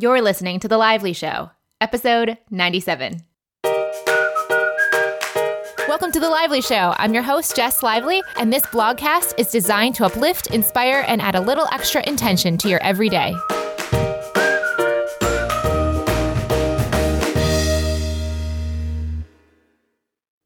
You're listening to The Lively Show, episode 97. Welcome to The Lively Show. I'm your host, Jess Lively, and this blogcast is designed to uplift, inspire, and add a little extra intention to your everyday.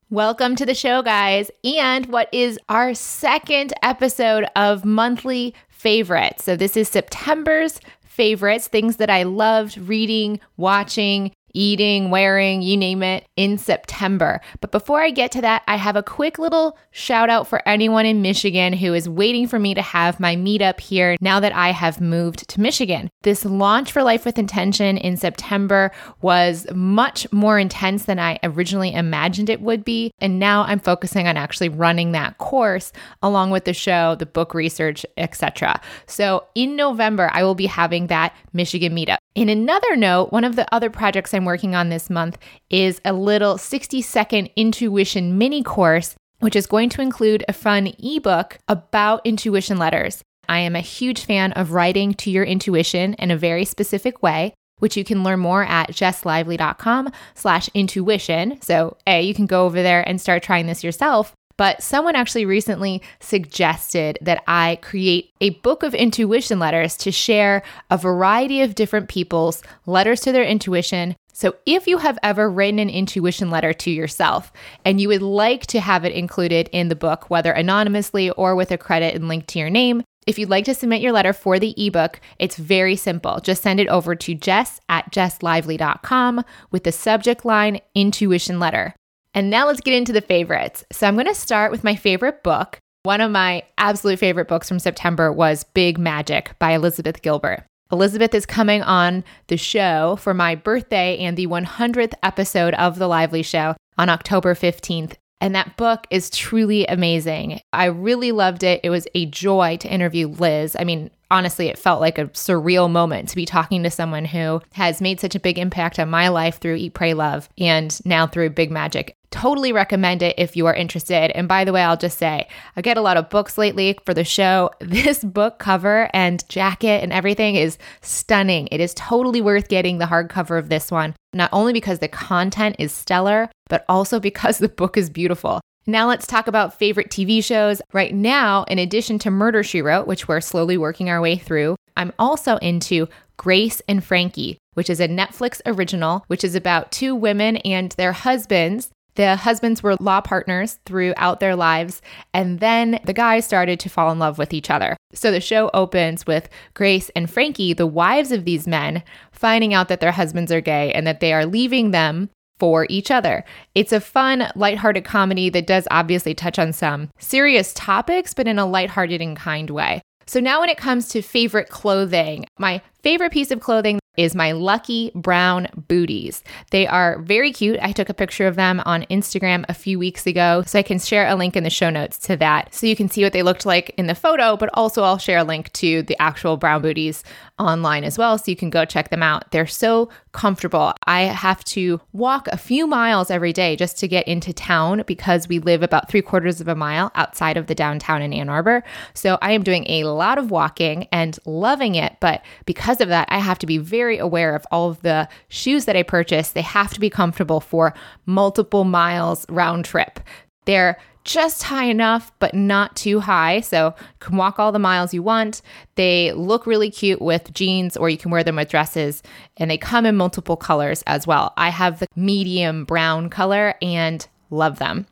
Welcome to the show, guys, and what is our second episode of monthly favorites. So, this is September's favorites, things that I loved reading, watching, eating, wearing, you name it, in September. But before I get to that, I have a quick little shout out for anyone in Michigan who is waiting for me to have my meetup here now that I have moved to Michigan. This launch for Life with Intention in September was much more intense than I originally imagined it would be. And now I'm focusing on actually running that course along with the show, the book research, etc. So in November, I will be having that Michigan meetup. In another note, one of the other projects I'm working on this month is a little 60 second intuition mini course, which is going to include a fun ebook about intuition letters. I am a huge fan of writing to your intuition in a very specific way, which you can learn more at jesslively.com slash intuition. So A, you can go over there and start trying this yourself. But someone actually recently suggested that I create a book of intuition letters to share a variety of different people's letters to their intuition. So, if you have ever written an intuition letter to yourself and you would like to have it included in the book, whether anonymously or with a credit and link to your name, if you'd like to submit your letter for the ebook, it's very simple. Just send it over to jess at jesslively.com with the subject line intuition letter. And now let's get into the favorites. So I'm going to start with my favorite book. One of my absolute favorite books from September was Big Magic by Elizabeth Gilbert. Elizabeth is coming on the show for my birthday and the 100th episode of The Lively Show on October 15th. And that book is truly amazing. I really loved it. It was a joy to interview Liz. I mean, honestly, it felt like a surreal moment to be talking to someone who has made such a big impact on my life through Eat, Pray, Love and now through Big Magic. Totally recommend it if you are interested. And by the way, I'll just say, I get a lot of books lately for the show. This book cover and jacket and everything is stunning. It is totally worth getting the hardcover of this one, not only because the content is stellar, but also because the book is beautiful. Now let's talk about favorite TV shows. Right now, in addition to Murder She Wrote, which we're slowly working our way through, I'm also into Grace and Frankie, which is a Netflix original, which is about two women and their husbands. The husbands were law partners throughout their lives, and then the guys started to fall in love with each other. So the show opens with Grace and Frankie, the wives of these men, finding out that their husbands are gay and that they are leaving them for each other. It's a fun, lighthearted comedy that does obviously touch on some serious topics, but in a lighthearted and kind way. So, now when it comes to favorite clothing, my favorite piece of clothing is my lucky brown booties. They are very cute. I took a picture of them on Instagram a few weeks ago, so I can share a link in the show notes to that so you can see what they looked like in the photo, but also I'll share a link to the actual brown booties online as well so you can go check them out. They're so comfortable. I have to walk a few miles every day just to get into town because we live about three quarters of a mile outside of the downtown in Ann Arbor. So I am doing a lot of walking and loving it, but because of that, I have to be very aware of all of the shoes that I purchase. They have to be comfortable for multiple miles round trip. They're just high enough, but not too high. So you can walk all the miles you want. They look really cute with jeans, or you can wear them with dresses, and they come in multiple colors as well. I have the medium brown color and love them.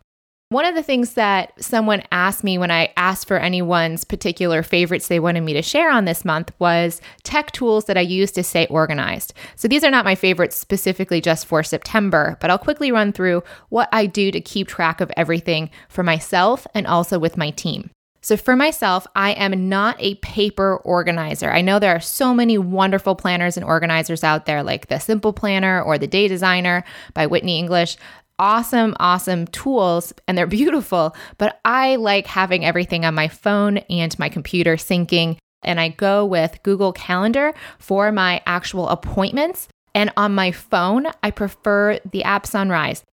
One of the things that someone asked me when I asked for anyone's particular favorites they wanted me to share on this month was tech tools that I use to stay organized. So these are not my favorites specifically just for September, but I'll quickly run through what I do to keep track of everything for myself and also with my team. So, for myself, I am not a paper organizer. I know there are so many wonderful planners and organizers out there, like the Simple Planner or the Day Designer by Whitney English awesome, awesome tools and they're beautiful, but I like having everything on my phone and my computer syncing. And I go with Google Calendar for my actual appointments. And on my phone, I prefer the app Sunrise.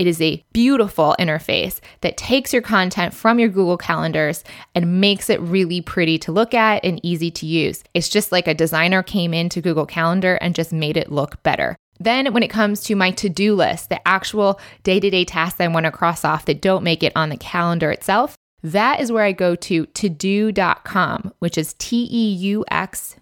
It is a beautiful interface that takes your content from your Google Calendars and makes it really pretty to look at and easy to use. It's just like a designer came into Google Calendar and just made it look better. Then, when it comes to my to do list, the actual day to day tasks I want to cross off that don't make it on the calendar itself, that is where I go to teuxdeux.com, which is T E U X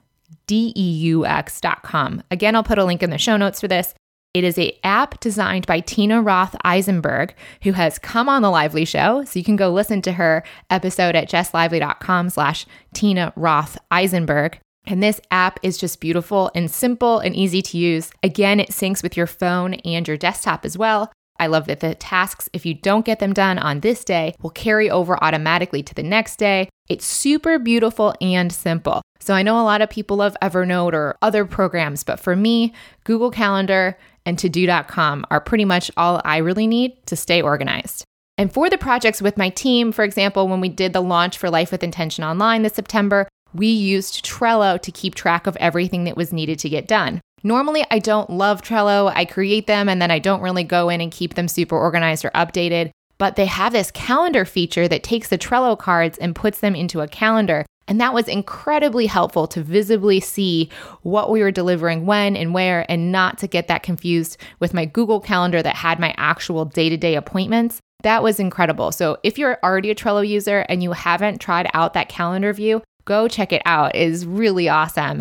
D E U X.com. Again, I'll put a link in the show notes for this. It is a app designed by Tina Roth Eisenberg, who has come on the Lively Show. So you can go listen to her episode at jesslively.com slash Tina Roth Eisenberg. And this app is just beautiful and simple and easy to use. Again, it syncs with your phone and your desktop as well. I love that the tasks, if you don't get them done on this day, will carry over automatically to the next day. It's super beautiful and simple. So I know a lot of people love Evernote or other programs, but for me, Google Calendar and teuxdeux.com are pretty much all I really need to stay organized. And for the projects with my team, for example, when we did the launch for Life with Intention Online this September, we used Trello to keep track of everything that was needed to get done. Normally, I don't love Trello. I create them and then I don't really go in and keep them super organized or updated. But they have this calendar feature that takes the Trello cards and puts them into a calendar. And that was incredibly helpful to visibly see what we were delivering when and where, and not to get that confused with my Google Calendar that had my actual day to day appointments. That was incredible. So, if you're already a Trello user and you haven't tried out that calendar view, go check it out. Is really awesome.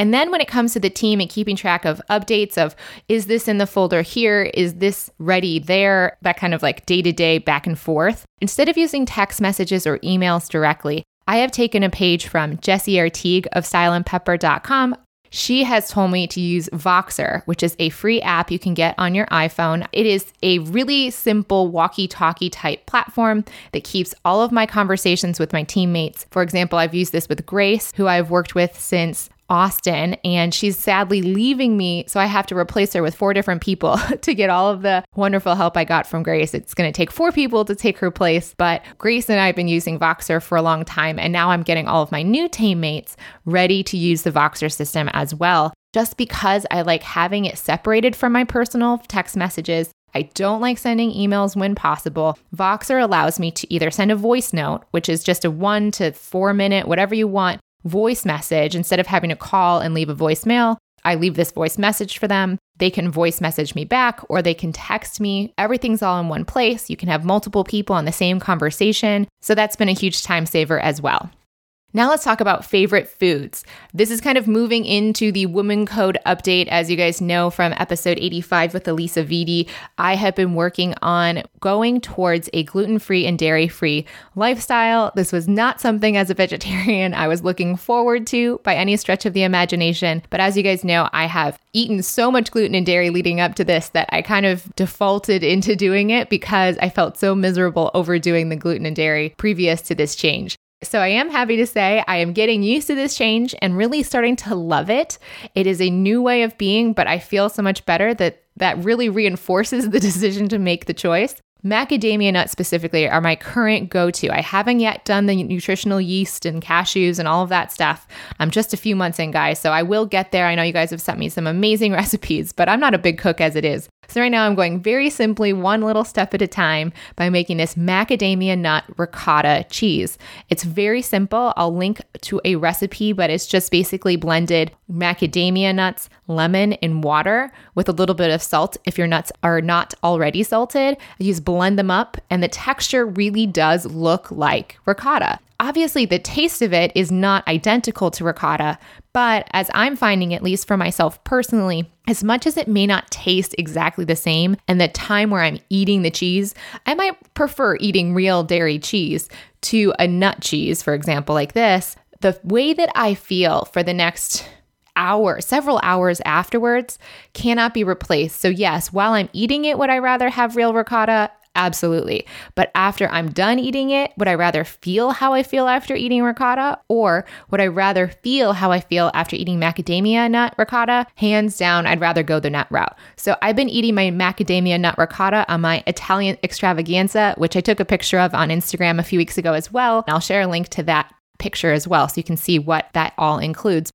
And then when it comes to the team and keeping track of updates of is this in the folder here? Is this ready there? That kind of like day to day back and forth. Instead of using text messages or emails directly, I have taken a page from Jessie Artigue of styleandpepper.com. She has told me to use Voxer, which is a free app you can get on your iPhone. It is a really simple walkie talkie type platform that keeps all of my conversations with my teammates. For example, I've used this with Grace, who I've worked with since Austin, and she's sadly leaving me. So I have to replace her with four different people to get all of the wonderful help I got from Grace. It's going to take four people to take her place, but Grace and I have been using Voxer for a long time, and now I'm getting all of my new teammates ready to use the Voxer system as well. Just because I like having it separated from my personal text messages I don't like sending emails when possible. Voxer allows me to either send a voice note, which is just a one to four minute, whatever you want, voice message instead of having to call and leave a voicemail. I leave this voice message for them. They can voice message me back or they can text me. Everything's all in one place. You can have multiple people on the same conversation. So that's been a huge time saver as well. Now let's talk about favorite foods. This is kind of moving into the Woman Code update. As you guys know from episode 85 with Alisa Vitti, I have been working on going towards a gluten free and dairy free lifestyle. This was not something as a vegetarian I was looking forward to by any stretch of the imagination. But as you guys know, I have eaten so much gluten and dairy leading up to this that I kind of defaulted into doing it because I felt so miserable overdoing the gluten and dairy previous to this change. So I am happy to say I am getting used to this change and really starting to love it. It is a new way of being, but I feel so much better that that really reinforces the decision to make the choice. Macadamia nuts specifically are my current go to. I haven't yet done the nutritional yeast and cashews and all of that stuff. I'm just a few months in, guys, so I will get there. I know you guys have sent me some amazing recipes, but I'm not a big cook as it is. So, right now, I'm going very simply, one little step at a time, by making this macadamia nut ricotta cheese. It's very simple. I'll link to a recipe, but it's just basically blended macadamia nuts, lemon, and water with a little bit of salt if your nuts are not already salted. I use blend them up, and the texture really does look like ricotta. Obviously, the taste of it is not identical to ricotta, but as I'm finding, at least for myself personally, as much as it may not taste exactly the same, and the time where I'm eating the cheese, I might prefer eating real dairy cheese to a nut cheese, for example, like this. The way that I feel for the next hour, several hours afterwards, cannot be replaced. So, yes, while I'm eating it, would I rather have real ricotta? Absolutely. But after I'm done eating it, would I rather feel how I feel after eating ricotta? Or would I rather feel how I feel after eating macadamia nut ricotta? Hands down, I'd rather go the nut route. So I've been eating my macadamia nut ricotta on my Italian extravaganza, which I took a picture of on Instagram a few weeks ago as well. I'll share a link to that picture as well so you can see what that all includes.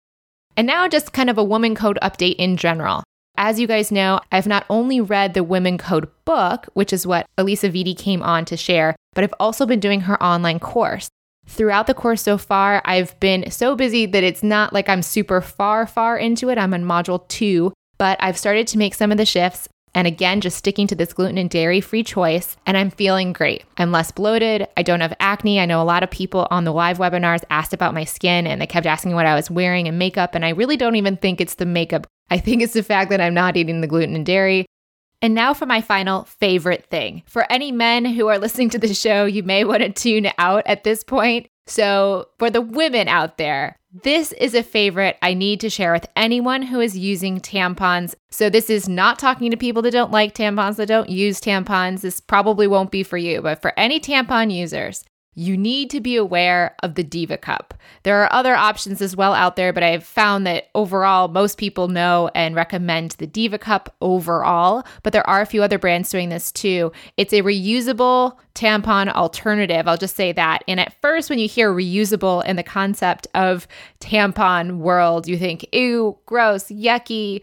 And now, just kind of a woman code update in general. As you guys know, I've not only read the Women Code book, which is what Alisa Vitti came on to share, but I've also been doing her online course. Throughout the course so far, I've been so busy that it's not like I'm super far, far into it. I'm on module two, but I've started to make some of the shifts. And again, just sticking to this gluten and dairy free choice, and I'm feeling great. I'm less bloated. I don't have acne. I know a lot of people on the live webinars asked about my skin and they kept asking what I was wearing and makeup. And I really don't even think it's the makeup. I think it's the fact that I'm not eating the gluten and dairy. And now for my final favorite thing. For any men who are listening to the show, you may want to tune out at this point. So, for the women out there, this is a favorite I need to share with anyone who is using tampons. So, this is not talking to people that don't like tampons, that don't use tampons. This probably won't be for you, but for any tampon users, you need to be aware of the Diva Cup. There are other options as well out there, but I've found that overall, most people know and recommend the Diva Cup overall, but there are a few other brands doing this too. It's a reusable tampon alternative. I'll just say that. And at first, when you hear reusable in the concept of tampon world, you think, ew, gross, yucky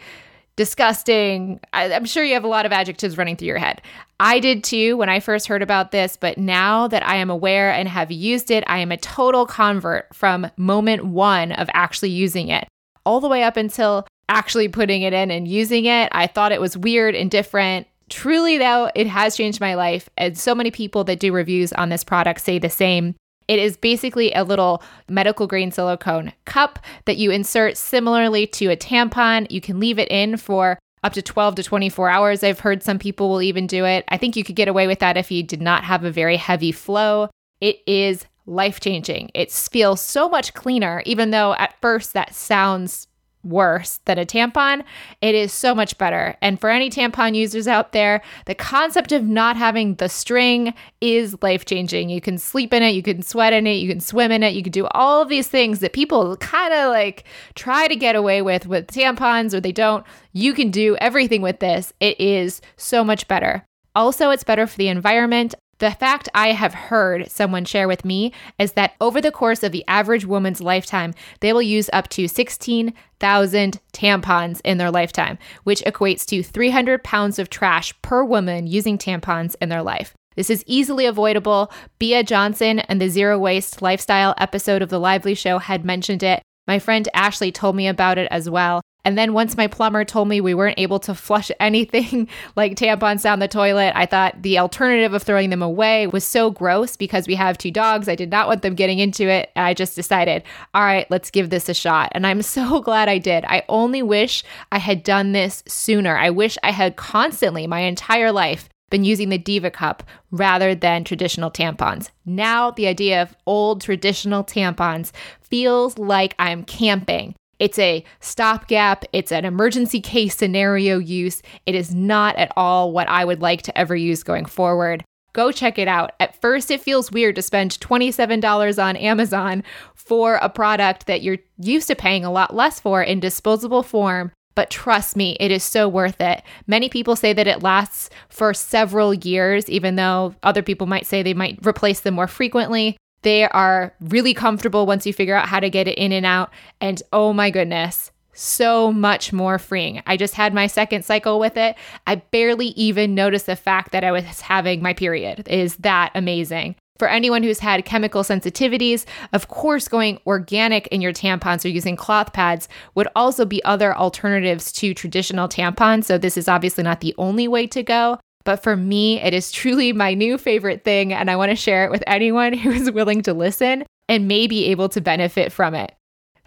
disgusting. I, am sure you have a lot of adjectives running through your head. I did too when I first heard about this, but now that I am aware and have used it, I am a total convert from moment one of actually using it all the way up until actually putting it in and using it. I thought it was weird and different. Truly, though, it has changed my life. And so many people that do reviews on this product say the same. It is basically a little medical grade silicone cup that you insert similarly to a tampon. You can leave it in for up to 12 to 24 hours. I've heard some people will even do it. I think you could get away with that if you did not have a very heavy flow. It is life changing. It feels so much cleaner, even though at first that sounds worse than a tampon, it is so much better. And for any tampon users out there, the concept of not having the string is life changing. You can sleep in it, you can sweat in it, you can swim in it, you can do all of these things that people kind of like try to get away with with tampons or they don't. You can do everything with this. It is so much better. Also, it's better for the environment. The fact I have heard someone share with me is that over the course of the average woman's lifetime, they will use up to 16,000 tampons in their lifetime, which equates to 300 pounds of trash per woman using tampons in their life. This is easily avoidable. Bea Johnson and the Zero Waste Lifestyle episode of The Lively Show had mentioned it. My friend Ashley told me about it as well. And then once my plumber told me we weren't able to flush anything like tampons down the toilet, I thought the alternative of throwing them away was so gross because we have two dogs. I did not want them getting into it. And I just decided, all right, let's give this a shot. And I'm so glad I did. I only wish I had done this sooner. I wish I had constantly, my entire life, been using the Diva Cup rather than traditional tampons. Now, the idea of old traditional tampons feels like I'm camping it's a stopgap, it's an emergency case scenario use. It is not at all what I would like to ever use going forward. Go check it out. At first, it feels weird to spend $27 on Amazon for a product that you're used to paying a lot less for in disposable form. But trust me, it is so worth it. Many people say that it lasts for several years, even though other people might say they might replace them more frequently. They are really comfortable once you figure out how to get it in and out. And oh my goodness, so much more freeing. I just had my second cycle with it. I barely even noticed the fact that I was having my period. Is that amazing? For anyone who's had chemical sensitivities, of course, going organic in your tampons or using cloth pads would also be other alternatives to traditional tampons. So, this is obviously not the only way to go. But for me, it is truly my new favorite thing, and I want to share it with anyone who is willing to listen and may be able to benefit from it.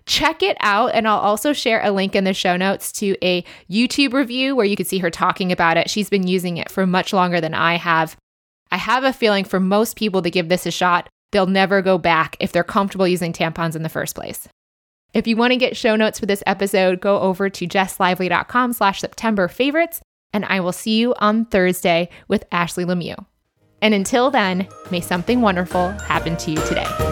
Check it out, and I'll also share a link in the show notes to a YouTube review where you can see her talking about it. She's been using it for much longer than I have. I have a feeling for most people to give this a shot, they'll never go back if they're comfortable using tampons in the first place. If you want to get show notes for this episode, go over to jesslively.com slash September favorites and I will see you on Thursday with Ashley Lemieux. And until then, may something wonderful happen to you today.